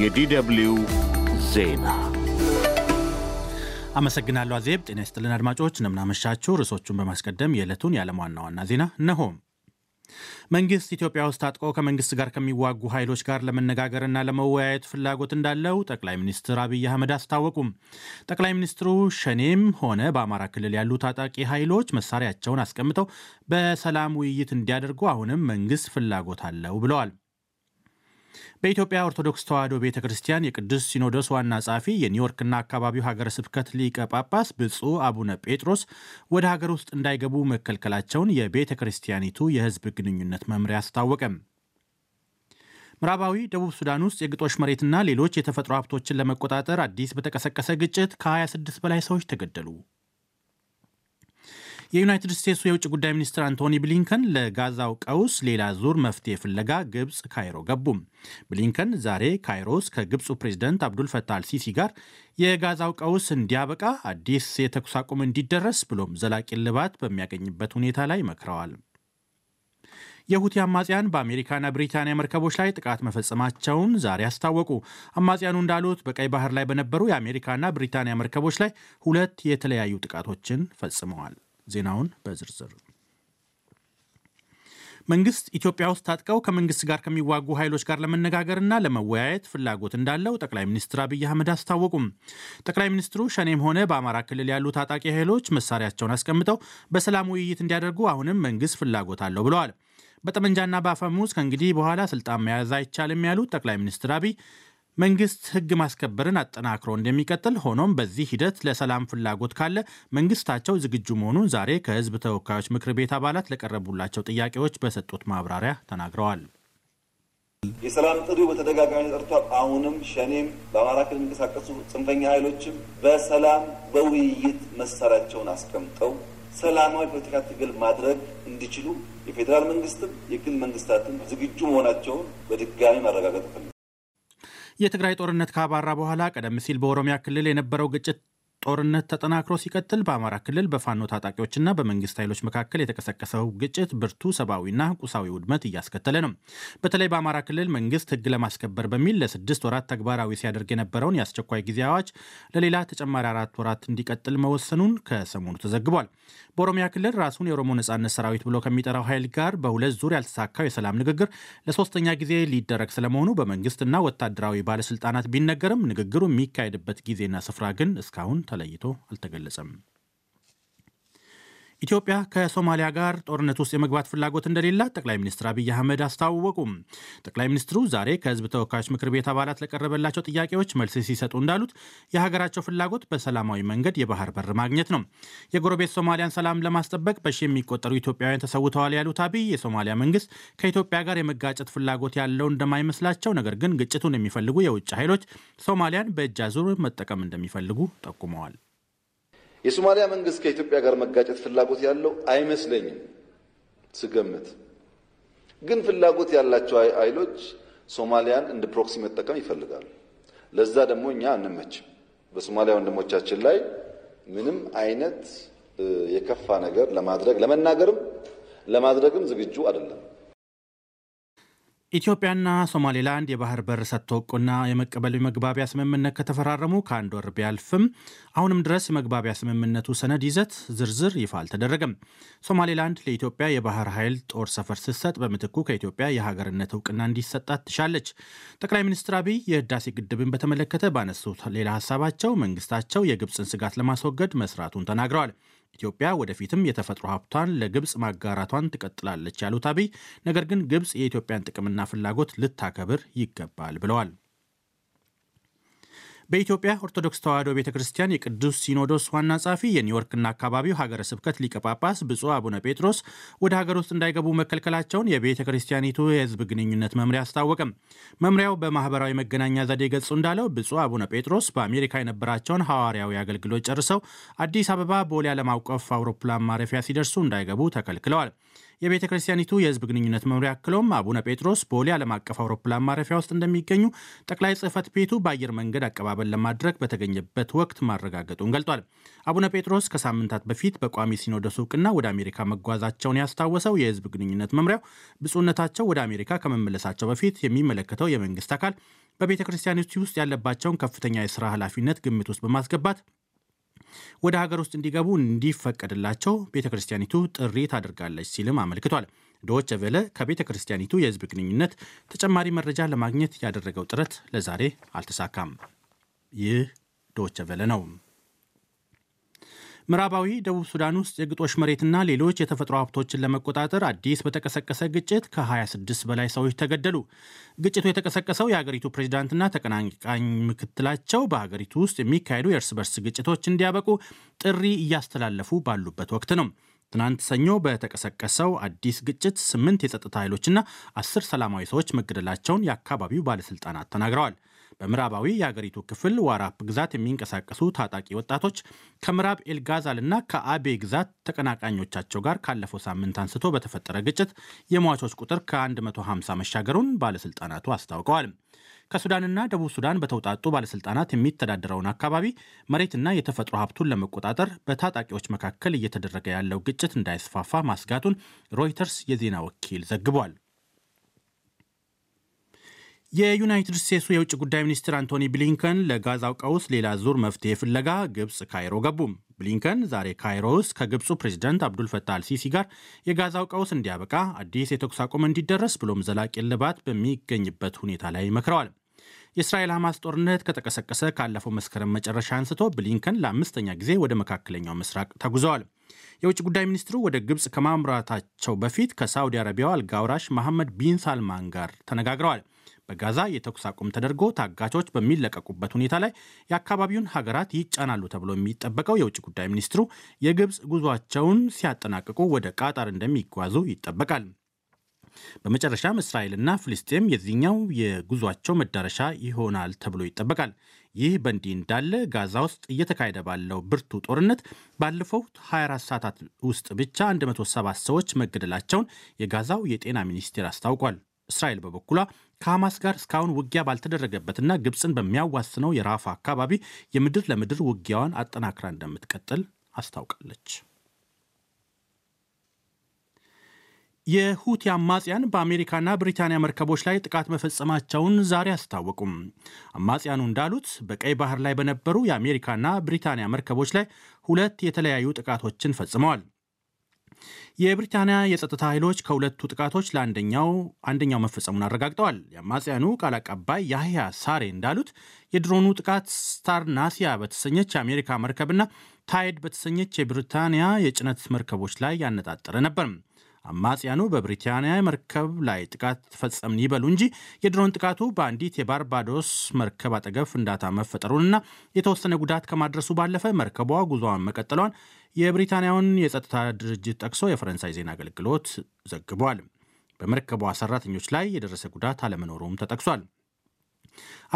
የዲደብሊው ዜና አመሰግናለሁ አዜብ። ጤና ይስጥልን አድማጮች፣ እንደምናመሻችሁ። ርዕሶቹን በማስቀደም የዕለቱን የዓለም ዋና ዋና ዜና እነሆ። መንግስት ኢትዮጵያ ውስጥ ታጥቆ ከመንግስት ጋር ከሚዋጉ ኃይሎች ጋር ለመነጋገርና ለመወያየት ፍላጎት እንዳለው ጠቅላይ ሚኒስትር አብይ አህመድ አስታወቁም። ጠቅላይ ሚኒስትሩ ሸኔም ሆነ በአማራ ክልል ያሉ ታጣቂ ኃይሎች መሳሪያቸውን አስቀምጠው በሰላም ውይይት እንዲያደርጉ አሁንም መንግስት ፍላጎት አለው ብለዋል። በኢትዮጵያ ኦርቶዶክስ ተዋሕዶ ቤተ ክርስቲያን የቅዱስ ሲኖዶስ ዋና ጸሐፊ የኒውዮርክና አካባቢው ሀገረ ስብከት ሊቀ ጳጳስ ብፁዕ አቡነ ጴጥሮስ ወደ ሀገር ውስጥ እንዳይገቡ መከልከላቸውን የቤተ ክርስቲያኒቱ የሕዝብ ግንኙነት መምሪያ አስታወቀ። ምዕራባዊ ደቡብ ሱዳን ውስጥ የግጦሽ መሬትና ሌሎች የተፈጥሮ ሀብቶችን ለመቆጣጠር አዲስ በተቀሰቀሰ ግጭት ከ26 በላይ ሰዎች ተገደሉ። የዩናይትድ ስቴትሱ የውጭ ጉዳይ ሚኒስትር አንቶኒ ብሊንከን ለጋዛው ቀውስ ሌላ ዙር መፍትሄ ፍለጋ ግብፅ ካይሮ ገቡ። ብሊንከን ዛሬ ካይሮስ ከግብፁ ፕሬዝደንት አብዱል ፈታህ አልሲሲ ጋር የጋዛው ቀውስ እንዲያበቃ አዲስ የተኩስ አቁም እንዲደረስ ብሎም ዘላቂ ልባት በሚያገኝበት ሁኔታ ላይ መክረዋል። የሁቲ አማጽያን በአሜሪካና ብሪታንያ መርከቦች ላይ ጥቃት መፈጸማቸውን ዛሬ አስታወቁ። አማጽያኑ እንዳሉት በቀይ ባህር ላይ በነበሩ የአሜሪካና ብሪታንያ መርከቦች ላይ ሁለት የተለያዩ ጥቃቶችን ፈጽመዋል። ዜናውን በዝርዝር መንግስት ኢትዮጵያ ውስጥ ታጥቀው ከመንግስት ጋር ከሚዋጉ ኃይሎች ጋር ለመነጋገርና ለመወያየት ፍላጎት እንዳለው ጠቅላይ ሚኒስትር አብይ አህመድ አስታወቁም። ጠቅላይ ሚኒስትሩ ሸኔም ሆነ በአማራ ክልል ያሉ ታጣቂ ኃይሎች መሳሪያቸውን አስቀምጠው በሰላም ውይይት እንዲያደርጉ አሁንም መንግስት ፍላጎት አለው ብለዋል። በጠመንጃና በአፈሙዝ ከእንግዲህ በኋላ ስልጣን መያዝ አይቻልም ያሉት ጠቅላይ ሚኒስትር አብይ መንግስት ህግ ማስከበርን አጠናክሮ እንደሚቀጥል ሆኖም በዚህ ሂደት ለሰላም ፍላጎት ካለ መንግስታቸው ዝግጁ መሆኑን ዛሬ ከህዝብ ተወካዮች ምክር ቤት አባላት ለቀረቡላቸው ጥያቄዎች በሰጡት ማብራሪያ ተናግረዋል። የሰላም ጥሪው በተደጋጋሚ ተጠርቷል። አሁንም ሸኔም በአማራ ክልል የሚንቀሳቀሱ ጽንፈኛ ኃይሎችም በሰላም በውይይት መሳሪያቸውን አስቀምጠው ሰላማዊ ፖለቲካ ትግል ማድረግ እንዲችሉ የፌዴራል መንግስትም የክልል መንግስታትም ዝግጁ መሆናቸውን በድጋሚ ማረጋገጥ ፈልጋል። የትግራይ ጦርነት ካባራ በኋላ ቀደም ሲል በኦሮሚያ ክልል የነበረው ግጭት ጦርነት ተጠናክሮ ሲቀጥል በአማራ ክልል በፋኖ ታጣቂዎችና በመንግስት ኃይሎች መካከል የተቀሰቀሰው ግጭት ብርቱ ሰብአዊና ቁሳዊ ውድመት እያስከተለ ነው። በተለይ በአማራ ክልል መንግስት ህግ ለማስከበር በሚል ለስድስት ወራት ተግባራዊ ሲያደርግ የነበረውን የአስቸኳይ ጊዜ አዋጅ ለሌላ ተጨማሪ አራት ወራት እንዲቀጥል መወሰኑን ከሰሞኑ ተዘግቧል። በኦሮሚያ ክልል ራሱን የኦሮሞ ነጻነት ሰራዊት ብሎ ከሚጠራው ኃይል ጋር በሁለት ዙር ያልተሳካው የሰላም ንግግር ለሶስተኛ ጊዜ ሊደረግ ስለመሆኑ በመንግስትና ወታደራዊ ባለስልጣናት ቢነገርም ንግግሩ የሚካሄድበት ጊዜና ስፍራ ግን እስካሁን ተለይቶ አልተገለጸም። ኢትዮጵያ ከሶማሊያ ጋር ጦርነት ውስጥ የመግባት ፍላጎት እንደሌላት ጠቅላይ ሚኒስትር አብይ አህመድ አስታወቁም። ጠቅላይ ሚኒስትሩ ዛሬ ከህዝብ ተወካዮች ምክር ቤት አባላት ለቀረበላቸው ጥያቄዎች መልስ ሲሰጡ እንዳሉት የሀገራቸው ፍላጎት በሰላማዊ መንገድ የባህር በር ማግኘት ነው። የጎረቤት ሶማሊያን ሰላም ለማስጠበቅ በሺ የሚቆጠሩ ኢትዮጵያውያን ተሰውተዋል ያሉት አብይ የሶማሊያ መንግስት ከኢትዮጵያ ጋር የመጋጨት ፍላጎት ያለው እንደማይመስላቸው፣ ነገር ግን ግጭቱን የሚፈልጉ የውጭ ኃይሎች ሶማሊያን በእጅ አዙር መጠቀም እንደሚፈልጉ ጠቁመዋል። የሶማሊያ መንግስት ከኢትዮጵያ ጋር መጋጨት ፍላጎት ያለው አይመስለኝም ስገምት። ግን ፍላጎት ያላቸው ኃይሎች ሶማሊያን እንደ proxy መጠቀም ይፈልጋሉ። ለዛ ደግሞ እኛ አንመችም። በሶማሊያ ወንድሞቻችን ላይ ምንም አይነት የከፋ ነገር ለማድረግ ለመናገርም ለማድረግም ዝግጁ አይደለም። ኢትዮጵያና ሶማሌላንድ የባህር በር ሰጥቶ እውቅና የመቀበል መግባቢያ ስምምነት ከተፈራረሙ ከአንድ ወር ቢያልፍም አሁንም ድረስ የመግባቢያ ስምምነቱ ሰነድ ይዘት ዝርዝር ይፋ አልተደረገም። ሶማሌላንድ ለኢትዮጵያ የባህር ኃይል ጦር ሰፈር ስትሰጥ በምትኩ ከኢትዮጵያ የሀገርነት እውቅና እንዲሰጣት ትሻለች። ጠቅላይ ሚኒስትር አብይ የህዳሴ ግድብን በተመለከተ ባነሱት ሌላ ሀሳባቸው መንግስታቸው የግብፅን ስጋት ለማስወገድ መስራቱን ተናግረዋል። ኢትዮጵያ ወደፊትም የተፈጥሮ ሀብቷን ለግብፅ ማጋራቷን ትቀጥላለች ያሉት አብይ ነገር ግን ግብፅ የኢትዮጵያን ጥቅምና ፍላጎት ልታከብር ይገባል ብለዋል። በኢትዮጵያ ኦርቶዶክስ ተዋሕዶ ቤተ ክርስቲያን የቅዱስ ሲኖዶስ ዋና ጸሐፊ የኒውዮርክና አካባቢው ሀገረ ስብከት ሊቀ ጳጳስ ብፁዕ አቡነ ጴጥሮስ ወደ ሀገር ውስጥ እንዳይገቡ መከልከላቸውን የቤተ ክርስቲያኒቱ የሕዝብ ግንኙነት መምሪያ አስታወቀም። መምሪያው በማህበራዊ መገናኛ ዘዴ ገጹ እንዳለው ብፁዕ አቡነ ጴጥሮስ በአሜሪካ የነበራቸውን ሐዋርያዊ አገልግሎት ጨርሰው አዲስ አበባ ቦሌ ዓለም አቀፍ አውሮፕላን ማረፊያ ሲደርሱ እንዳይገቡ ተከልክለዋል። የቤተ ክርስቲያኒቱ የሕዝብ ግንኙነት መምሪያ አክሎም አቡነ ጴጥሮስ ቦሌ ዓለም አቀፍ አውሮፕላን ማረፊያ ውስጥ እንደሚገኙ ጠቅላይ ጽሕፈት ቤቱ በአየር መንገድ አቀባበል ለማድረግ በተገኘበት ወቅት ማረጋገጡን ገልጧል። አቡነ ጴጥሮስ ከሳምንታት በፊት በቋሚ ሲኖዶስ እውቅና ወደ አሜሪካ መጓዛቸውን ያስታወሰው የሕዝብ ግንኙነት መምሪያው ብፁዕነታቸው ወደ አሜሪካ ከመመለሳቸው በፊት የሚመለከተው የመንግስት አካል በቤተ ክርስቲያኒቱ ውስጥ ያለባቸውን ከፍተኛ የሥራ ኃላፊነት ግምት ውስጥ በማስገባት ወደ ሀገር ውስጥ እንዲገቡ እንዲፈቀድላቸው ቤተ ክርስቲያኒቱ ጥሪ ታደርጋለች ሲልም አመልክቷል። ዶች ቬለ ከቤተ ክርስቲያኒቱ የሕዝብ ግንኙነት ተጨማሪ መረጃ ለማግኘት ያደረገው ጥረት ለዛሬ አልተሳካም። ይህ ዶች ቬለ ነው። ምዕራባዊ ደቡብ ሱዳን ውስጥ የግጦሽ መሬትና ሌሎች የተፈጥሮ ሀብቶችን ለመቆጣጠር አዲስ በተቀሰቀሰ ግጭት ከ26 በላይ ሰዎች ተገደሉ። ግጭቱ የተቀሰቀሰው የሀገሪቱ ፕሬዚዳንትና ተቀናቃኝ ምክትላቸው በሀገሪቱ ውስጥ የሚካሄዱ የእርስ በርስ ግጭቶች እንዲያበቁ ጥሪ እያስተላለፉ ባሉበት ወቅት ነው። ትናንት ሰኞ በተቀሰቀሰው አዲስ ግጭት ስምንት የጸጥታ ኃይሎችና አስር ሰላማዊ ሰዎች መገደላቸውን የአካባቢው ባለሥልጣናት ተናግረዋል። በምዕራባዊ የአገሪቱ ክፍል ዋራፕ ግዛት የሚንቀሳቀሱ ታጣቂ ወጣቶች ከምዕራብ ኤልጋዛል እና ከአቤ ግዛት ተቀናቃኞቻቸው ጋር ካለፈው ሳምንት አንስቶ በተፈጠረ ግጭት የሟቾች ቁጥር ከ150 መሻገሩን ባለሥልጣናቱ አስታውቀዋል። ከሱዳንና ደቡብ ሱዳን በተውጣጡ ባለሥልጣናት የሚተዳደረውን አካባቢ መሬትና የተፈጥሮ ሀብቱን ለመቆጣጠር በታጣቂዎች መካከል እየተደረገ ያለው ግጭት እንዳይስፋፋ ማስጋቱን ሮይተርስ የዜና ወኪል ዘግቧል። የዩናይትድ ስቴትሱ የውጭ ጉዳይ ሚኒስትር አንቶኒ ብሊንከን ለጋዛው ቀውስ ሌላ ዙር መፍትሄ ፍለጋ ግብፅ ካይሮ ገቡ። ብሊንከን ዛሬ ካይሮ ውስጥ ከግብፁ ፕሬዚደንት አብዱልፈታህ አልሲሲ ጋር የጋዛው ቀውስ እንዲያበቃ አዲስ የተኩስ አቁም እንዲደረስ ብሎም ዘላቂ እልባት በሚገኝበት ሁኔታ ላይ መክረዋል። የእስራኤል ሐማስ ጦርነት ከተቀሰቀሰ ካለፈው መስከረም መጨረሻ አንስቶ ብሊንከን ለአምስተኛ ጊዜ ወደ መካከለኛው ምስራቅ ተጉዘዋል። የውጭ ጉዳይ ሚኒስትሩ ወደ ግብፅ ከማምራታቸው በፊት ከሳዑዲ አረቢያው አልጋውራሽ መሐመድ ቢን ሳልማን ጋር ተነጋግረዋል። በጋዛ የተኩስ አቁም ተደርጎ ታጋቾች በሚለቀቁበት ሁኔታ ላይ የአካባቢውን ሀገራት ይጫናሉ ተብሎ የሚጠበቀው የውጭ ጉዳይ ሚኒስትሩ የግብፅ ጉዟቸውን ሲያጠናቅቁ ወደ ቃጣር እንደሚጓዙ ይጠበቃል። በመጨረሻም እስራኤልና ፍልስጤም የዚህኛው የጉዟቸው መዳረሻ ይሆናል ተብሎ ይጠበቃል። ይህ በእንዲህ እንዳለ ጋዛ ውስጥ እየተካሄደ ባለው ብርቱ ጦርነት ባለፈው 24 ሰዓታት ውስጥ ብቻ 107 ሰዎች መገደላቸውን የጋዛው የጤና ሚኒስቴር አስታውቋል። እስራኤል በበኩሏ ከሐማስ ጋር እስካሁን ውጊያ ባልተደረገበትና ግብፅን በሚያዋስነው የራፋ አካባቢ የምድር ለምድር ውጊያዋን አጠናክራ እንደምትቀጥል አስታውቃለች። የሁቲ አማጽያን በአሜሪካና ብሪታንያ መርከቦች ላይ ጥቃት መፈጸማቸውን ዛሬ አስታወቁም። አማጽያኑ እንዳሉት በቀይ ባህር ላይ በነበሩ የአሜሪካና ብሪታንያ መርከቦች ላይ ሁለት የተለያዩ ጥቃቶችን ፈጽመዋል። የብሪታንያ የጸጥታ ኃይሎች ከሁለቱ ጥቃቶች ለአንደኛው አንደኛው መፈጸሙን አረጋግጠዋል። የአማጽያኑ ቃል አቀባይ ያህያ ሳሬ እንዳሉት የድሮኑ ጥቃት ስታር ናሲያ በተሰኘች የአሜሪካ መርከብና ታይድ በተሰኘች የብሪታንያ የጭነት መርከቦች ላይ ያነጣጠረ ነበር። አማጽያኑ በብሪታንያ መርከብ ላይ ጥቃት ፈጸምን ይበሉ እንጂ የድሮን ጥቃቱ በአንዲት የባርባዶስ መርከብ አጠገብ ፍንዳታ መፈጠሩንና የተወሰነ ጉዳት ከማድረሱ ባለፈ መርከቧ ጉዞዋን መቀጠሏን የብሪታንያውን የጸጥታ ድርጅት ጠቅሶ የፈረንሳይ ዜና አገልግሎት ዘግቧል። በመርከቧ ሰራተኞች ላይ የደረሰ ጉዳት አለመኖሩም ተጠቅሷል።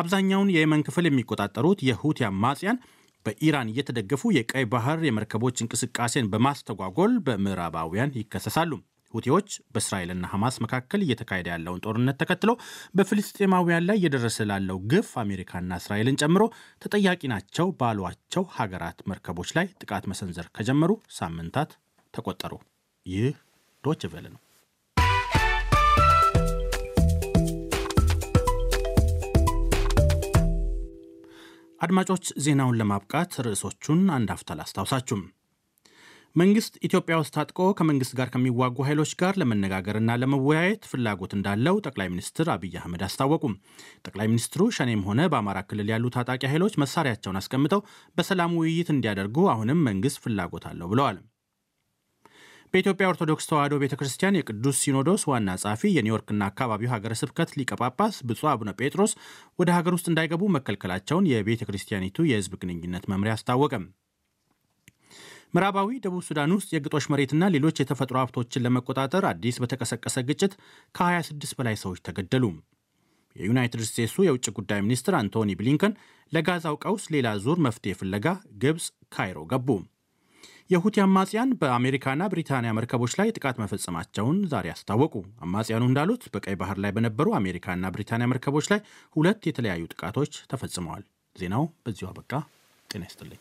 አብዛኛውን የየመን ክፍል የሚቆጣጠሩት የሁቲ አማጽያን በኢራን እየተደገፉ የቀይ ባህር የመርከቦች እንቅስቃሴን በማስተጓጎል በምዕራባውያን ይከሰሳሉ። ሁቲዎች በእስራኤልና ሐማስ መካከል እየተካሄደ ያለውን ጦርነት ተከትሎ በፍልስጤማውያን ላይ እየደረሰ ላለው ግፍ አሜሪካና እስራኤልን ጨምሮ ተጠያቂ ናቸው ባሏቸው ሀገራት መርከቦች ላይ ጥቃት መሰንዘር ከጀመሩ ሳምንታት ተቆጠሩ። ይህ ዶች ቬለ ነው። አድማጮች ዜናውን ለማብቃት ርዕሶቹን አንድ አፍታ ላስታውሳችሁም። መንግስት ኢትዮጵያ ውስጥ ታጥቆ ከመንግስት ጋር ከሚዋጉ ኃይሎች ጋር ለመነጋገርና ለመወያየት ፍላጎት እንዳለው ጠቅላይ ሚኒስትር አብይ አህመድ አስታወቁም። ጠቅላይ ሚኒስትሩ ሸኔም ሆነ በአማራ ክልል ያሉ ታጣቂ ኃይሎች መሳሪያቸውን አስቀምጠው በሰላም ውይይት እንዲያደርጉ አሁንም መንግስት ፍላጎት አለው ብለዋል። በኢትዮጵያ ኦርቶዶክስ ተዋሕዶ ቤተ ክርስቲያን የቅዱስ ሲኖዶስ ዋና ጸሐፊ የኒውዮርክና አካባቢው ሀገረ ስብከት ሊቀ ጳጳስ ብፁዕ አቡነ ጴጥሮስ ወደ ሀገር ውስጥ እንዳይገቡ መከልከላቸውን የቤተ ክርስቲያኒቱ የሕዝብ ግንኙነት መምሪያ አስታወቀም። ምዕራባዊ ደቡብ ሱዳን ውስጥ የግጦሽ መሬትና ሌሎች የተፈጥሮ ሀብቶችን ለመቆጣጠር አዲስ በተቀሰቀሰ ግጭት ከ26 በላይ ሰዎች ተገደሉ። የዩናይትድ ስቴትሱ የውጭ ጉዳይ ሚኒስትር አንቶኒ ብሊንከን ለጋዛው ቀውስ ሌላ ዙር መፍትሄ ፍለጋ ግብፅ ካይሮ ገቡ። የሁቲ አማጽያን በአሜሪካና ብሪታንያ መርከቦች ላይ ጥቃት መፈጸማቸውን ዛሬ አስታወቁ። አማጽያኑ እንዳሉት በቀይ ባህር ላይ በነበሩ አሜሪካና ብሪታንያ መርከቦች ላይ ሁለት የተለያዩ ጥቃቶች ተፈጽመዋል። ዜናው በዚሁ አበቃ። ጤና ይስጥልኝ።